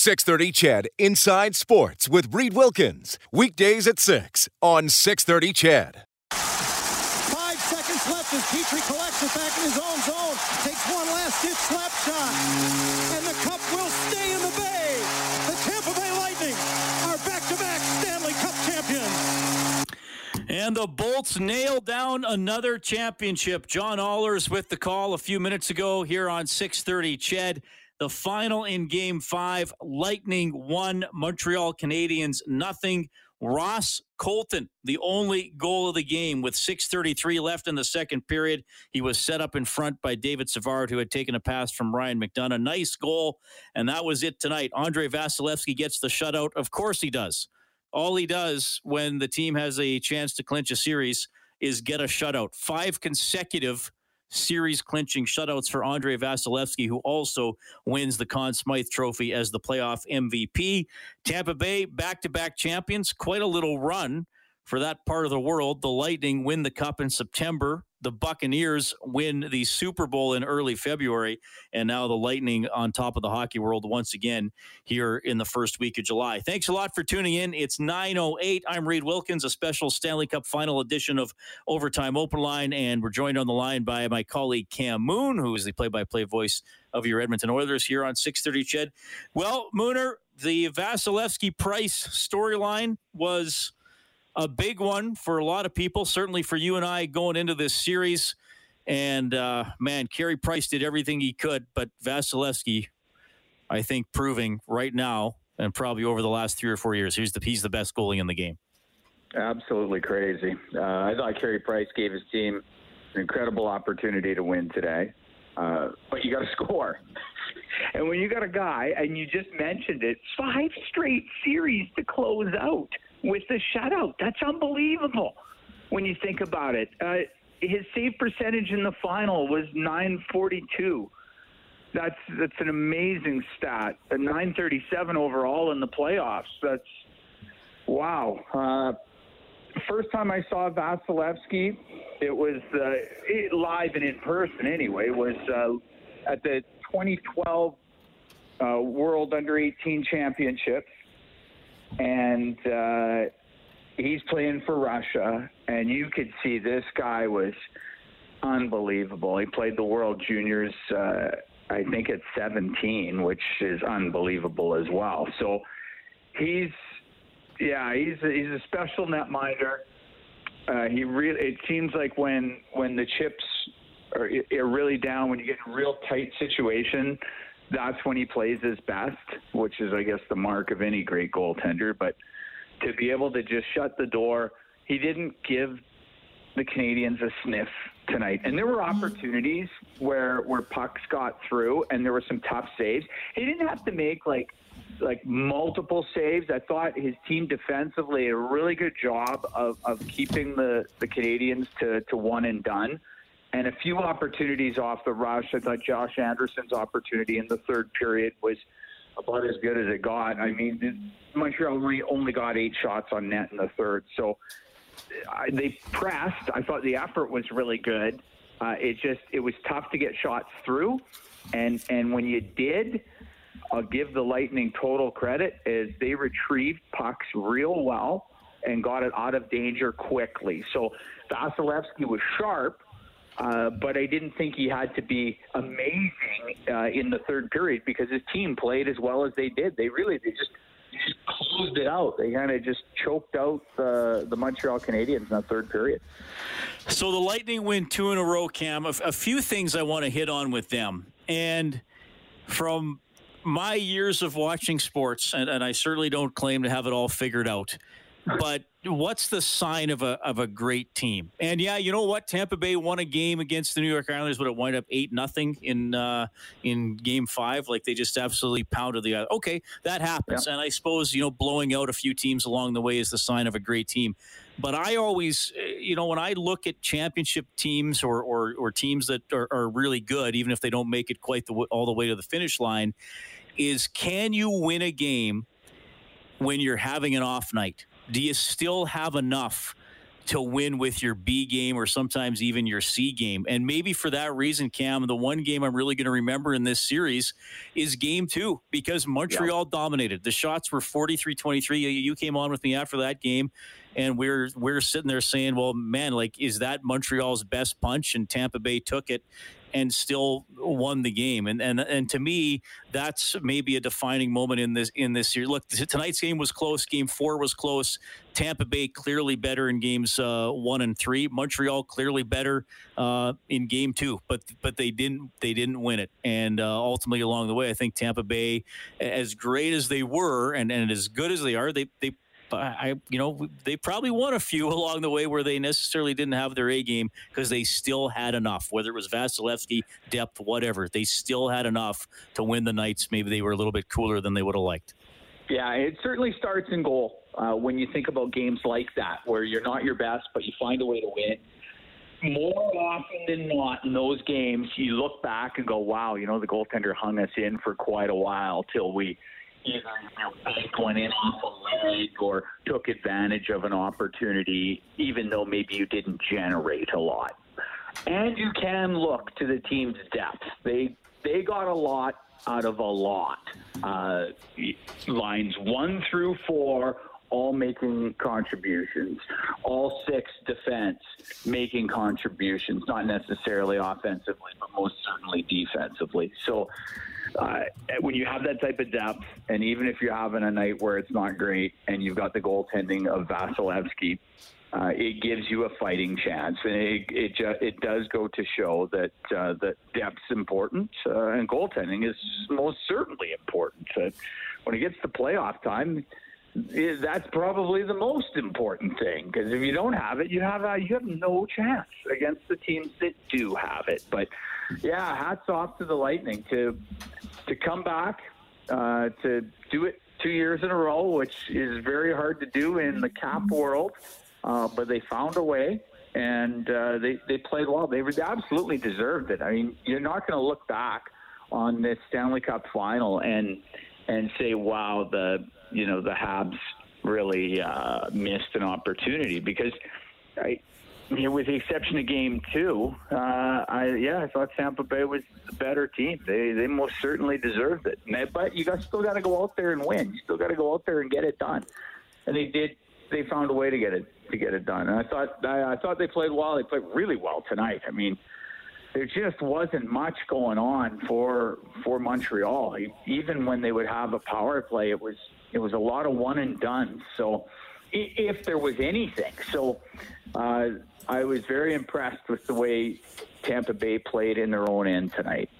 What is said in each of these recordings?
630 CHED Inside Sports with Reid Wilkins. Weekdays at 6 on 630 CHED. Five seconds left as Petry collects it back in his own zone. Takes one last ditch slap shot. And the cup will stay in the bay. The Tampa Bay Lightning are back to back Stanley Cup champions. And the Bolts nail down another championship. John Allers with the call a few minutes ago here on 630 Ched. The final in game five, Lightning one, Montreal Canadiens nothing. Ross Colton, the only goal of the game with 6.33 left in the second period. He was set up in front by David Savard, who had taken a pass from Ryan McDonagh. Nice goal, and that was it tonight. Andrei Vasilevskiy gets the shutout. Of course he does. All he does when the team has a chance to clinch a series is get a shutout. Five consecutive series clinching shutouts for Andrei Vasilevskiy, who also wins the Conn Smythe Trophy as the playoff MVP. Tampa Bay back to back champions. Quite a little run for that part of the world. The Lightning win the Cup in September. The Buccaneers win the Super Bowl in early February. And now the Lightning on top of the hockey world once again here in the first week of July. Thanks a lot for tuning in. It's 9.08. I'm Reid Wilkins, a special Stanley Cup final edition of Overtime Open Line. And we're joined on the line by my colleague Cam Moon, who is the play by play voice of your Edmonton Oilers here on 630 Ched. Well, Mooner, the Vasilevskiy Price storyline was a big one for a lot of people, certainly for you and I going into this series. And uh, man, Carey Price did everything he could, but Vasilevskiy, I think, proving right now and probably over the last three or four years, he's the he's the best goalie in the game. Absolutely crazy. Uh, I thought Carey Price gave his team an incredible opportunity to win today, uh, but you got to score. and when you got a guy, and you just mentioned it, five straight series to close out with the shutout. That's unbelievable when you think about it. Uh, his save percentage in the final was 942. That's that's an amazing stat. A 937 overall in the playoffs. That's wow. Uh, first time I saw Vasilevskiy, it was uh, it, live and in person anyway. Was uh, at the 2012 uh, World Under 18 Championships, and uh, he's playing for Russia, and you could see this guy was unbelievable. He played the World Juniors. Uh, I think at 17, which is unbelievable as well. So he's yeah, he's a, he's a special netminder. Uh, he really. It seems like when when the chips are, are really down, when you get in a real tight situation, that's when he plays his best, which is, I guess, the mark of any great goaltender. But to be able to just shut the door, he didn't give the Canadiens a sniff tonight. And there were mm-hmm. opportunities where where pucks got through, and there were some tough saves. He didn't have to make like like multiple saves. I thought his team defensively a really good job of, of keeping the, the Canadiens to, to one and done. And a few opportunities off the rush. I thought Josh Anderson's opportunity in the third period was about as good as it got. I mean, Montreal only, only got eight shots on net in the third. So I, they pressed. I thought the effort was really good. Uh, it just it was tough to get shots through, and and when you did, I'll give the Lightning total credit as they retrieved pucks real well and got it out of danger quickly. So Vasilevskiy was sharp, uh, but I didn't think he had to be amazing uh, in the third period because his team played as well as they did. They really they just just closed it out. They kind of just choked out the the Montreal Canadiens in that third period. So the Lightning win two in a row, Cam. A, few things I want to hit on with them. And from my years of watching sports, and, and I certainly don't claim to have it all figured out, but what's the sign of a of a great team? And yeah, you know what? Tampa Bay won a game against the New York Islanders, but it wound up eight nothing in uh, in Game Five. Like they just absolutely pounded the. other. Okay, that happens, yeah. and I suppose you know blowing out a few teams along the way is the sign of a great team. But I always, eh, you know, when I look at championship teams or or, or teams that are, are really good, even if they don't make it quite the, all the way to the finish line, is can you win a game when you're having an off night? Do you still have enough to win with your B game or sometimes even your C game? And maybe for that reason, Cam, the one game I'm really going to remember in this series is game two because Montreal yeah. dominated. The shots were 43 23. You came on with me after that game. And we're we're sitting there saying, "Well, man, like, is that Montreal's best punch?" And Tampa Bay took it, and still won the game. And and and to me, that's maybe a defining moment in this in this year. Look, tonight's game was close. Game four was close. Tampa Bay clearly better in games uh, one and three. Montreal clearly better uh, in game two, but but they didn't they didn't win it. And uh, ultimately, along the way, I think Tampa Bay, as great as they were and, and as good as they are, they they I, you know, they probably won a few along the way where they necessarily didn't have their A game because they still had enough. Whether it was Vasilevskiy, depth, whatever, they still had enough to win the nights. Maybe they were a little bit cooler than they would have liked. Yeah, it certainly starts in goal uh, when you think about games like that, where you're not your best, but you find a way to win more often than not in those games, you look back and go, wow, you know, the goaltender hung us in for quite a while till we either your bank went in off a leg or took advantage of an opportunity, even though maybe you didn't generate a lot. And you can look to the team's depth. They they got a lot out of a lot. Uh, lines one through four all making contributions, all six defense making contributions, not necessarily offensively, but most certainly defensively. So uh, when you have that type of depth, and even if you're having a night where it's not great, and you've got the goaltending of Vasilevskiy, uh, it gives you a fighting chance, and it it, ju- it does go to show that uh, that depth's important, uh, and goaltending is most certainly important. Uh, when it gets to playoff time, it, that's probably the most important thing because if you don't have it, you have uh, you have no chance against the teams that do have it. But yeah, hats off to the Lightning to to come back uh, to do it two years in a row, which is very hard to do in the cap world. Uh, but they found a way, and uh, they they played well. They absolutely deserved it. I mean, you're not going to look back on this Stanley Cup final and and say, "Wow, the you know the Habs really uh, missed an opportunity," because I, you with the exception of game two, uh, I yeah, I thought Tampa Bay was the better team. They they most certainly deserved it. But you got still got to go out there and win. You still got to go out there and get it done. And they did. They found a way to get it to get it done. And I thought I, I thought they played well. They played really well tonight. I mean, there just wasn't much going on for for Montreal. Even when they would have a power play, it was it was a lot of one and done. So if there was anything, so. Uh, I was very impressed with the way Tampa Bay played in their own end tonight.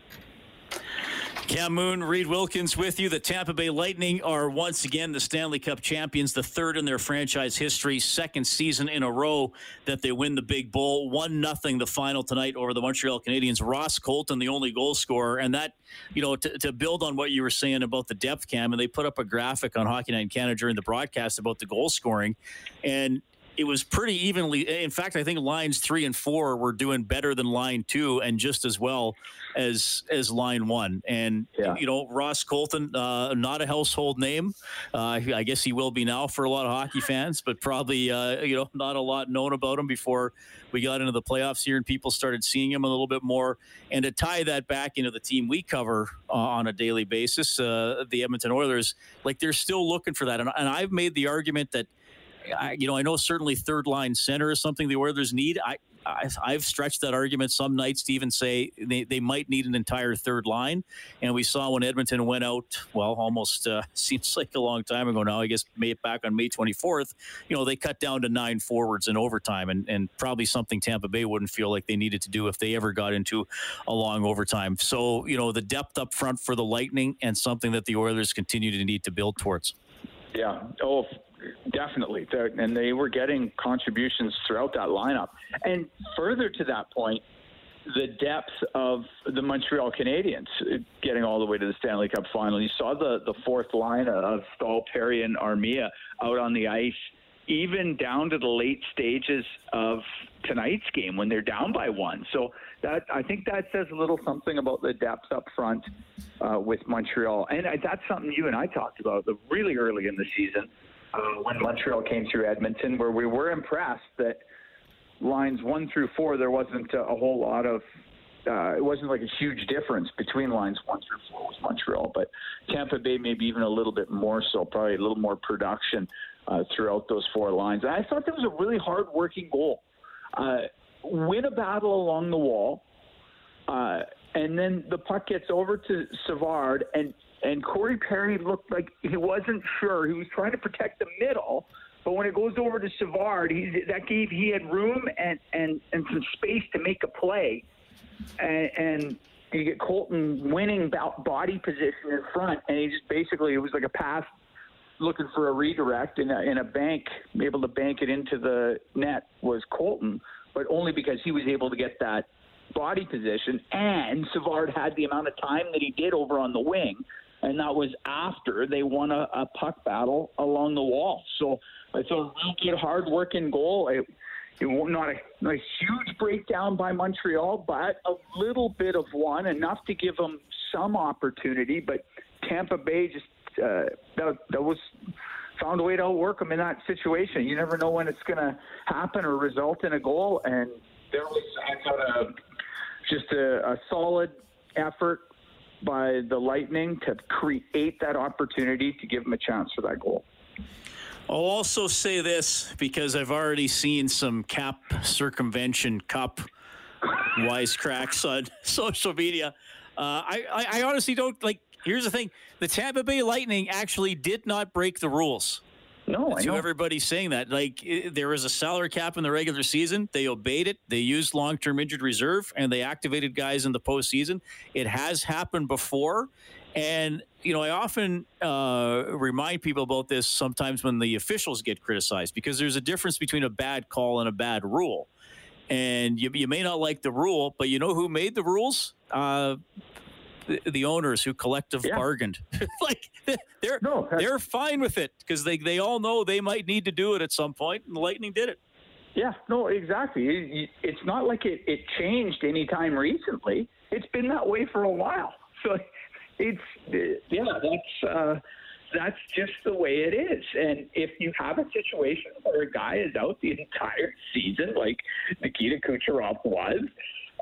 Cam Moon, Reid Wilkins with you. The Tampa Bay Lightning are once again the Stanley Cup champions, the third in their franchise history, second season in a row that they win the big bowl. One nothing the final tonight over the Montreal Canadiens. Ross Colton, the only goal scorer, and that you know to, to build on what you were saying about the depth cam, and they put up a graphic on Hockey Night in Canada during the broadcast about the goal scoring, and it was pretty evenly. In fact, I think lines three and four were doing better than line two, and just as well as as line one. And yeah. you know, Ross Colton, uh, not a household name. Uh, I guess he will be now for a lot of hockey fans, but probably uh, you know not a lot known about him before we got into the playoffs here and people started seeing him a little bit more. And to tie that back into the team we cover uh, on a daily basis, uh, the Edmonton Oilers, like they're still looking for that. And, and I've made the argument that I, you know, I know certainly third line center is something the Oilers need. I, I, have stretched that argument some nights to even say they, they might need an entire third line. And we saw when Edmonton went out, well, almost uh, seems like a long time ago now, I guess May, back on May 24th, you know, they cut down to nine forwards in overtime and, and probably something Tampa Bay wouldn't feel like they needed to do if they ever got into a long overtime. So, you know, the depth up front for the Lightning and something that the Oilers continue to need to build towards. Yeah. Oh, definitely. And they were getting contributions throughout that lineup. And further to that point, the depth of the Montreal Canadiens getting all the way to the Stanley Cup final. You saw the, the fourth line of Staal, Perry, and Armia out on the ice, even down to the late stages of tonight's game when they're down by one. So that I think that says a little something about the depth up front uh, with Montreal, and that's something you and I talked about really early in the season uh, when Montreal came through Edmonton, where we were impressed that lines one through four, there wasn't a, whole lot of. Uh, it wasn't like a huge difference between lines one through four with Montreal, but Tampa Bay maybe even a little bit more so, probably a little more production uh, throughout those four lines. And I thought that was a really hard working goal. Uh, win a battle along the wall, uh, and then the puck gets over to Savard, and and Corey Perry looked like he wasn't sure. He was trying to protect the middle, but when it goes over to Savard, that gave he had room and, and, and some space to make a play. And, and you get Colton winning about body position in front, and he just basically it was like a pass looking for a redirect in a, in a bank, able to bank it into the net was Colton, but only because he was able to get that body position, and Savard had the amount of time that he did over on the wing, and that was after they won a, a puck battle along the wall. So it's a real good, hard-working goal. It, it not a, not a huge breakdown by Montreal, but a little bit of one, enough to give them some opportunity. But Tampa Bay just uh, that, that was found a way to outwork them in that situation. You never know when it's going to happen or result in a goal, and there was I thought a, just a, a solid effort by the Lightning to create that opportunity to give them a chance for that goal. I'll also say this because I've already seen some cap circumvention cup wisecracks on social media. Uh, I, I, I honestly don't like. Here's the thing: the Tampa Bay Lightning actually did not break the rules. No, to everybody saying that, like it, there was a salary cap in the regular season. They obeyed it. They used long-term injured reserve, and they activated guys in the postseason. It has happened before, and you know, I often uh, remind people about this sometimes when the officials get criticized because there's a difference between a bad call and a bad rule. And you, you may not like the rule, but you know who made the rules? Uh, the, the, owners who collective yeah. bargained. like they're no, they're fine with it because they they all know they might need to do it at some point, and the Lightning did it. Yeah, no, exactly. It's not like it, it changed any time recently. It's been that way for a while. So it's yeah, that's uh, that's just the way it is. And if you have a situation where a guy is out the entire season, like Nikita Kucherov was,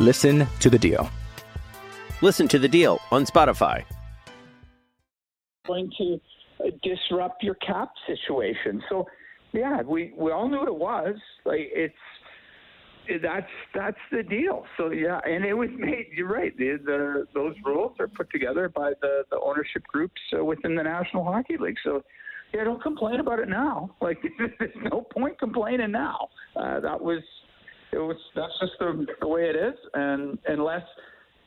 Listen to the deal. Listen to the deal on Spotify. Going to uh, disrupt your cap situation. So, yeah, we, we all knew what it was. Like it's that's that's the deal. So yeah, and it was made. You're right. The, the those rules are put together by the the ownership groups uh, within the National Hockey League. So yeah, don't complain about it now. Like there's no point complaining now. Uh, that was it was that's just the, the way it is. And unless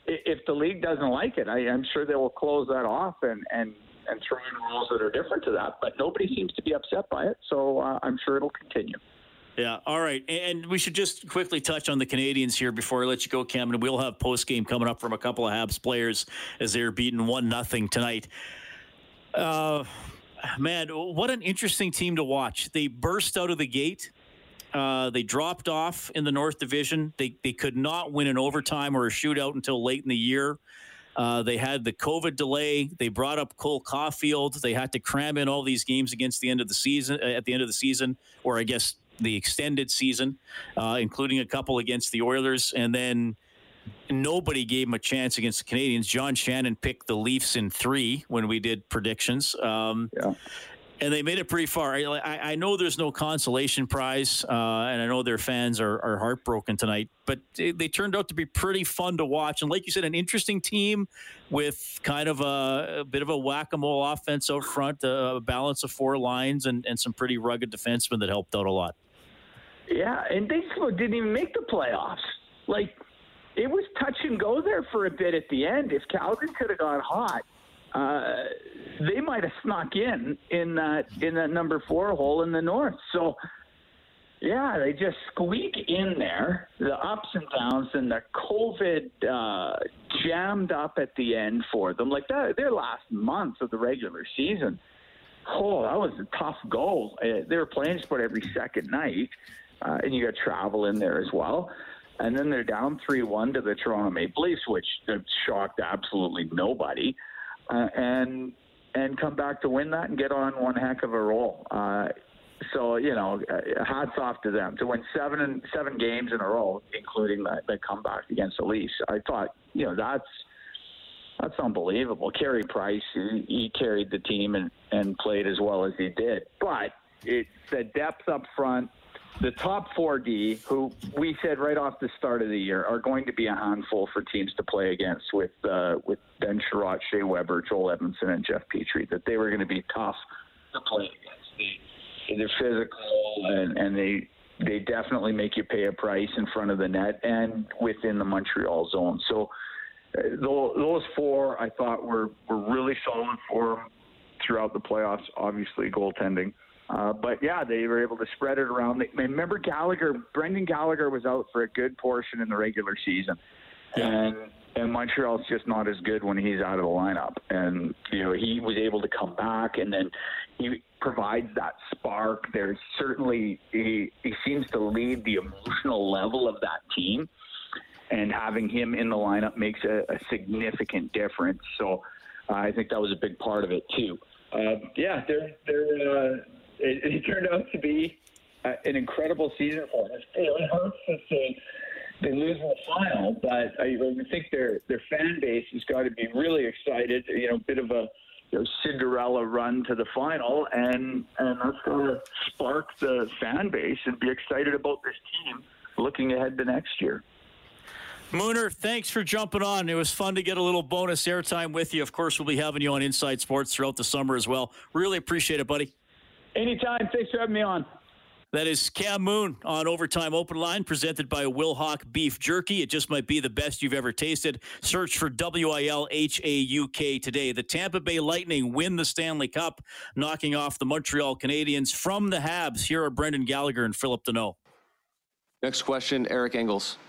if the league doesn't like it, I, I'm sure they will close that off and and and throw in rules that are different to that. But nobody seems to be upset by it, so uh, I'm sure it'll continue. Yeah. All right. And we should just quickly touch on the Canadiens here before I let you go, Cam. And we'll have post game coming up from a couple of Habs players as they're beaten one nothing tonight. Uh, man, what an interesting team to watch. They burst out of the gate. Uh, they dropped off in the North Division. They they could not win an overtime or a shootout until late in the year. Uh, they had the COVID delay. They brought up Cole Caufield. They had to cram in all these games against the end of the season. At the end of the season, or I guess the extended season, uh, including a couple against the Oilers, and then nobody gave him a chance against the Canadiens. John Shannon picked the Leafs in three when we did predictions. Um, yeah. And they made it pretty far. I, I know there's no consolation prize, uh, and I know their fans are, are heartbroken tonight, but they, they, turned out to be pretty fun to watch. And like you said, an interesting team with kind of a, a bit of a whack a mole offense out front, a balance of four lines, and, and some pretty rugged defensemen that helped out a lot. Yeah, and they didn't even make the playoffs. Like, it was touch and go there for a bit at the end. If Calgary could have gone hot, uh, they might have snuck in in that in that number four hole in the north. So yeah, they just squeak in there. The ups and downs and the COVID uh, jammed up at the end for them. Like that, their last month of the regular season. Oh, that was a tough goal. Uh, they were playing sport every second night, uh, and you got travel in there as well. And then they're down three one to the Toronto Maple Leafs, which shocked absolutely nobody uh, and and come back to win that and get on one heck of a roll. Uh, so you know, uh, hats off to them to win seven and seven games in a row, including the, the comeback against the Leafs. I thought you know that's that's unbelievable. Carey Price, he, he carried the team and and played as well as he did, but it's the depth up front the top 4D, who we said right off the start of the year are going to be a handful for teams to play against with uh, with Ben Chiarot, Shea Weber, Joel Edmundson, and Jeff Petry, that they were going to be tough to play against. They, they're physical and, and they they definitely make you pay a price in front of the net and within the Montreal zone. So uh, those four I thought were were really solid for them throughout the playoffs. Obviously, goaltending. Uh, but yeah, they were able to spread it around. They, remember Gallagher, Brendan Gallagher was out for a good portion in the regular season, yeah. and and Montreal's just not as good when he's out of the lineup. And you know he was able to come back, and then he provides that spark. There's certainly he he seems to lead the emotional level of that team, and having him in the lineup makes a, a significant difference. So uh, I think that was a big part of it too. Uh, yeah, they're they're. It, it turned out to be uh, an incredible season for them. It hurts to see they lose in the final, but I, I think their their fan base has got to be really excited. You know, a bit of a you know, Cinderella run to the final, and and that's going to spark the fan base and be excited about this team looking ahead to next year. Mooner, thanks for jumping on. It was fun to get a little bonus airtime with you. Of course, we'll be having you on Inside Sports throughout the summer as well. Really appreciate it, buddy. Anytime. Thanks for having me on. That is Cam Moon on Overtime Open Line, presented by Wilhauk Beef Jerky. It just might be the best you've ever tasted. Search for W I L H A U K today. The Tampa Bay Lightning win the Stanley Cup, knocking off the Montreal Canadiens from the Habs. Here are Brendan Gallagher and Philip Danault. Next question, Eric Engels.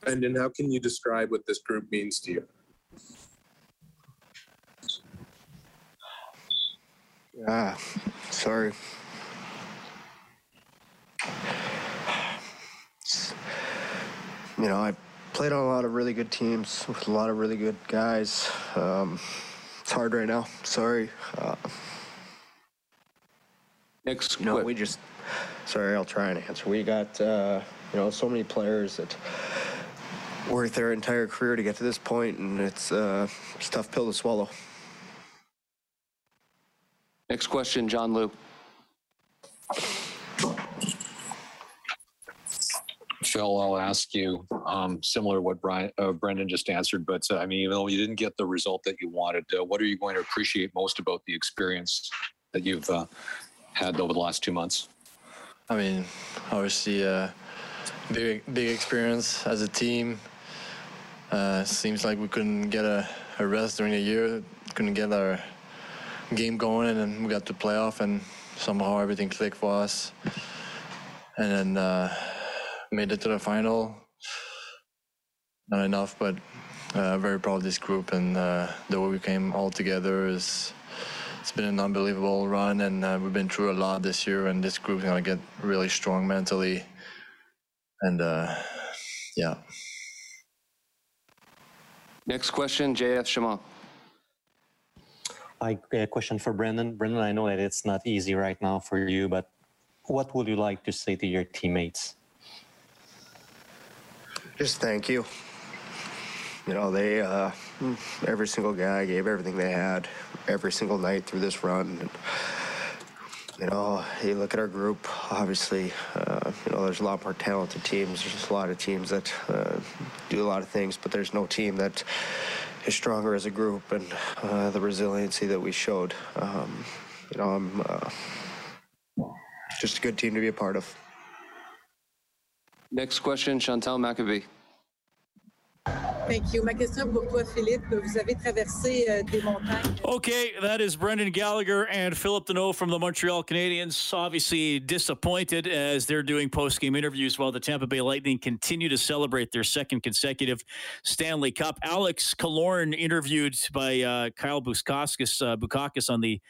Brendan, how can you describe what this group means to you? Ah, sorry. You know, I played on a lot of really good teams with a lot of really good guys. Um, it's hard right now. Sorry. Uh, Next, no, we just. Sorry, I'll try and answer. We got, uh, you know, so many players that worked their entire career to get to this point, and it's, uh, it's a tough pill to swallow. Next question, John Lu. Phil, I'll ask you um, similar to what Brian, uh, Brendan just answered, but uh, I mean, even though you didn't get the result that you wanted, uh, what are you going to appreciate most about the experience that you've uh, had over the last two months? I mean, obviously, uh, big big experience as a team. Uh, seems like we couldn't get a, a rest during the year, couldn't get our game going, and then we got to playoff, and somehow everything clicked for us, and then uh, made it to the final. Not enough, but uh, very proud of this group and uh, the way we came all together is. It's been an unbelievable run, and uh, we've been through a lot this year. And this group's gonna get really strong mentally, and uh, yeah. Next question, JF Shema. I a question for Brendan. Brendan, I know that it's not easy right now for you, but what would you like to say to your teammates? Just thank you. You know, they uh, every single guy gave everything they had every single night through this run. And, you know, you look at our group, obviously, uh, you know, there's a lot more talented teams. There's just a lot of teams that uh, do a lot of things, but there's no team that is stronger as a group and uh, the resiliency that we showed. Um, you know, I'm uh, just a good team to be a part of. Next question, Chantal Machabée. Thank you. Ma question pour toi, Philippe. Vous avez traversé euh, des montagnes. Okay, that is Brendan Gallagher and Philip Danault from the Montreal Canadiens. Obviously disappointed as they're doing post-game interviews while the Tampa Bay Lightning continue to celebrate their second consecutive Stanley Cup. Alex Killorn interviewed by uh, Kyle Bukauskas, uh, Bukakis on the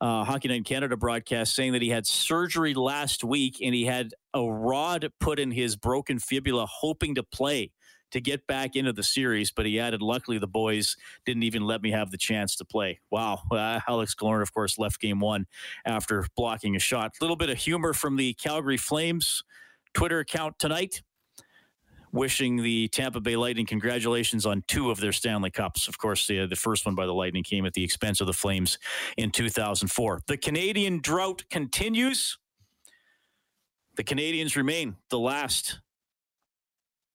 uh, Hockey Night in Canada broadcast saying that he had surgery last week and he had a rod put in his broken fibula hoping to play to get back into the series, but he added, luckily the boys didn't even let me have the chance to play. Wow. Uh, Alex Killorn, of course, left game one after blocking a shot. A little bit of humor from the Calgary Flames Twitter account tonight. Wishing the Tampa Bay Lightning congratulations on two of their Stanley Cups. Of course, the, the first one by the Lightning came at the expense of the Flames in 2004. The Canadian drought continues. The Canadiens remain the last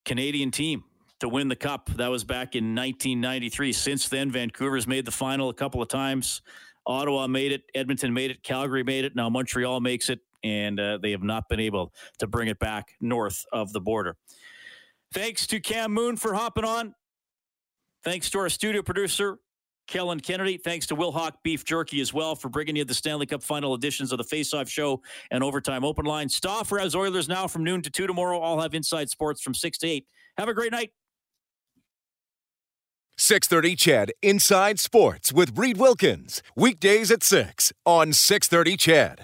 Canadian team to win the cup. That was back in 1993. Since then, Vancouver's made the final a couple of times. Ottawa made it, Edmonton made it, Calgary made it, now Montreal makes it, and uh, they have not been able to bring it back north of the border. Thanks to Cam Moon for hopping on. Thanks to our studio producer, Kellen Kennedy. Thanks to Wilhauk Beef Jerky as well for bringing you the Stanley Cup final editions of the Face Off Show and Overtime Open Line. Stauffer has Oilers now from noon to 2 tomorrow. I'll have Inside Sports from 6 to 8. Have a great night. 630 CHED Inside Sports with Reid Wilkins. Weekdays at 6 on 630 CHED.